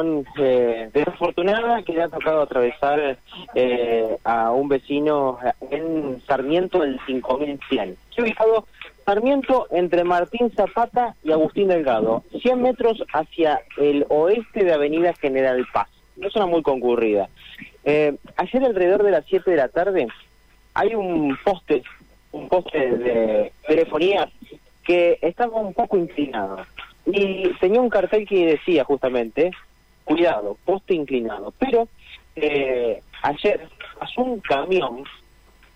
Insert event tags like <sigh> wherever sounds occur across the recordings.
Eh, desafortunada que le ha tocado atravesar eh, a un vecino en Sarmiento del 5100. he ubicado Sarmiento entre Martín Zapata y Agustín Delgado, 100 metros hacia el oeste de Avenida General Paz. Una zona muy concurrida. Eh, ayer alrededor de las 7 de la tarde hay un poste, un poste de telefonía que estaba un poco inclinado y tenía un cartel que decía justamente cuidado, poste inclinado. Pero eh, ayer pasó un camión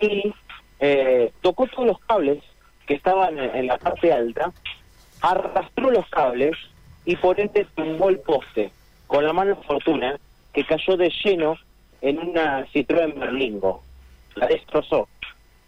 y eh, tocó todos los cables que estaban en, la parte alta, arrastró los cables y por ende tumbó el poste con la mala fortuna que cayó de lleno en una Citroën Berlingo. La destrozó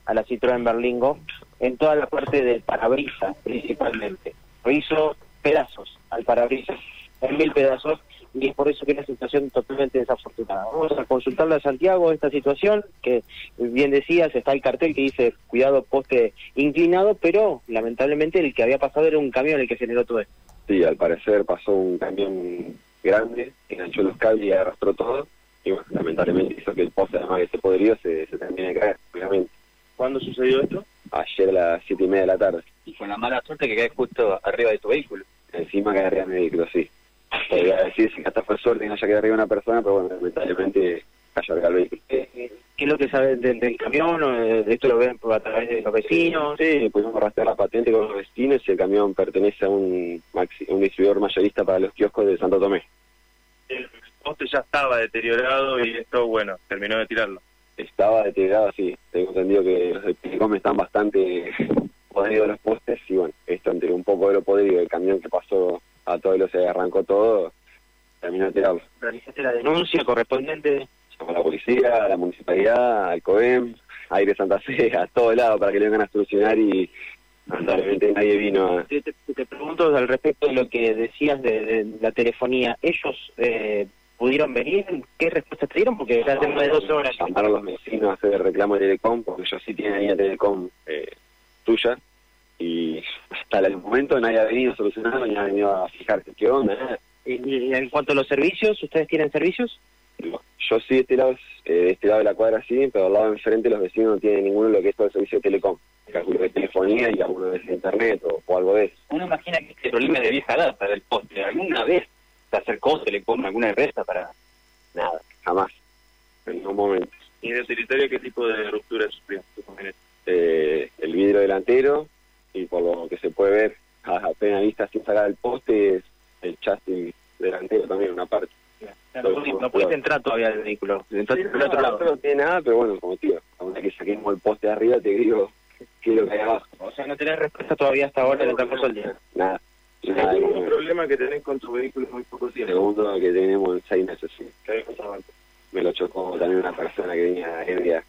a la Citroën Berlingo en toda la parte del parabrisas principalmente. Lo hizo pedazos al parabrisas, en mil pedazos, y es por eso que es una situación totalmente desafortunada. Vamos a consultarle a Santiago esta situación, que bien decías, está el cartel que dice cuidado poste inclinado, pero lamentablemente el que había pasado era un camión el que generó todo esto. Sí, al parecer pasó un camión grande, enganchó los cables y arrastró todo, y bueno, lamentablemente hizo que el poste, además de ese podrido, se, se termine de caer, obviamente. ¿Cuándo sucedió esto? Ayer a las siete y media de la tarde. Y con la mala suerte que cae justo arriba de tu vehículo. Encima cae arriba de mi vehículo, sí podría decir si hasta fue suerte y no haya quedado arriba una persona, pero bueno, lamentablemente cayó arriba el vehículo. ¿Qué es lo que sabe del, camión? ¿O de esto lo ven a través de los vecinos? Sí, pudimos rastrear la patente con los vecinos y el camión pertenece a un, un distribuidor mayorista para los kioscos de Santo Tomé. El poste ya estaba deteriorado y esto, bueno, terminó de tirarlo. Estaba deteriorado, sí. Tengo entendido que los de están bastante <laughs> podridos los postes y bueno, esto entre un poco de lo podrido del camión que pasó a todo lo se arrancó todo, terminó de tirarlo. ¿Realizaste la denuncia correspondiente? Llamó a la policía, a la municipalidad, al COEM, a Aire Santa Fe, a todo lado para que le vengan a solucionar y lamentablemente nadie vino a... Te, te, pregunto al respecto de lo que decías de, la telefonía, ¿ellos eh, pudieron venir? ¿Qué respuesta te dieron? Porque ya tengo de dos horas. Llamaron los vecinos a hacer el reclamo de Telecom, porque ellos sí tienen ahí a Telecom eh, tuya, y hasta el momento nadie ha venido a solucionarlo, ni ha venido a fijarse qué onda. ¿Y, en cuanto a los servicios, ustedes tienen servicios? Yo sí, de este lado, eh, de este lado de la cuadra sí, pero al lado de enfrente los vecinos no tienen ninguno de lo que es todo el servicio de telecom. Calculo de telefonía y alguno de internet o, algo de eso. Uno imagina que este problema de vieja data del poste, ¿alguna vez se acercó Telecom alguna empresa para...? Nada, jamás, en ningún momento. ¿Y de utilitario qué tipo de ruptura sufrió eh, el vidrio delantero, y por lo que se puede ver a, plena vista sin sacar el poste es el chasis delantero también una parte. no, puede entrar todavía el vehículo. Entonces, no, otro lado. no tiene nada, pero bueno, como tío, a que saquemos el poste de arriba te digo qué es lo que hay abajo. O sea, no tenés respuesta todavía hasta ahora en el transcurso del día. Nada. Nada, el problema que tenés con tu vehículo es muy poco tiempo. Segundo que tenemos en seis meses, sí. Me lo chocó también una persona que venía ebria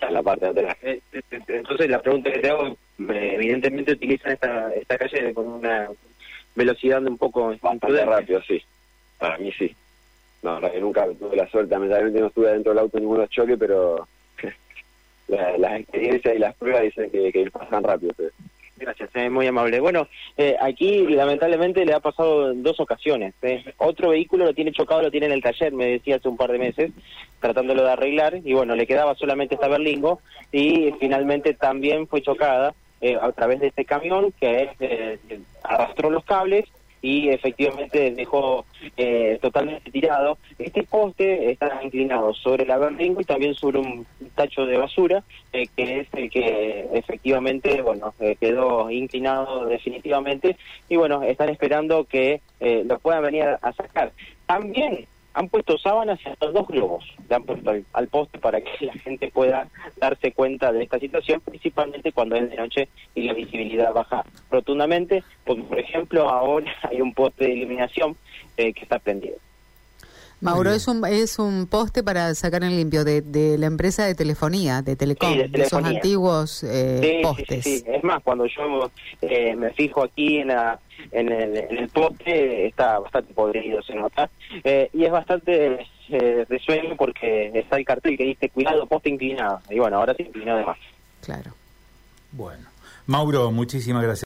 en la parte de atrás. Eh, eh, eh, entonces la pregunta que te hago, evidentemente utilizan esta, esta calle con una velocidad un poco bastante rápido, sí. Para mí sí. No, la que nunca tuve la suerte, lamentablemente no estuve dentro del auto en ninguno choque, pero <laughs> las experiencias y las pruebas dicen que, que pasan rápido. Gracias, es muy amable. Bueno, eh, aquí lamentablemente le ha pasado en dos ocasiones. ¿eh? Otro vehículo lo tiene chocado, lo tiene en el taller, me decía hace un par de meses, tratándolo de arreglar, y bueno, le quedaba solamente esta berlingo, y finalmente también fue chocada eh, a través de este camión que arrastró los cables y efectivamente dejó eh, totalmente tirado. Este poste está inclinado sobre la berlingo y también sobre un tacho de basura, eh, que es el que efectivamente, bueno, eh, quedó inclinado definitivamente y bueno, están esperando que lo puedan venir a sacar. También han puesto sábanas y hasta dos globos le han puesto al, poste para que la gente pueda darse cuenta de esta situación, principalmente cuando es de noche y la visibilidad baja rotundamente, porque por ejemplo ahora <laughs> hay un poste de iluminación eh, que está prendido. Mauro, es un, es un poste para sacar en limpio de, de la empresa de telefonía, de Telecom, de, esos antiguos eh, postes. Sí, es más, cuando yo eh, me fijo aquí en, la, en, el, en el poste, está bastante podrido, se nota, eh, y es bastante eh, resuelto porque está el cartel que dice cuidado, poste inclinado, y bueno, ahora sí inclinado de más. Claro. Bueno, Mauro, muchísimas gracias.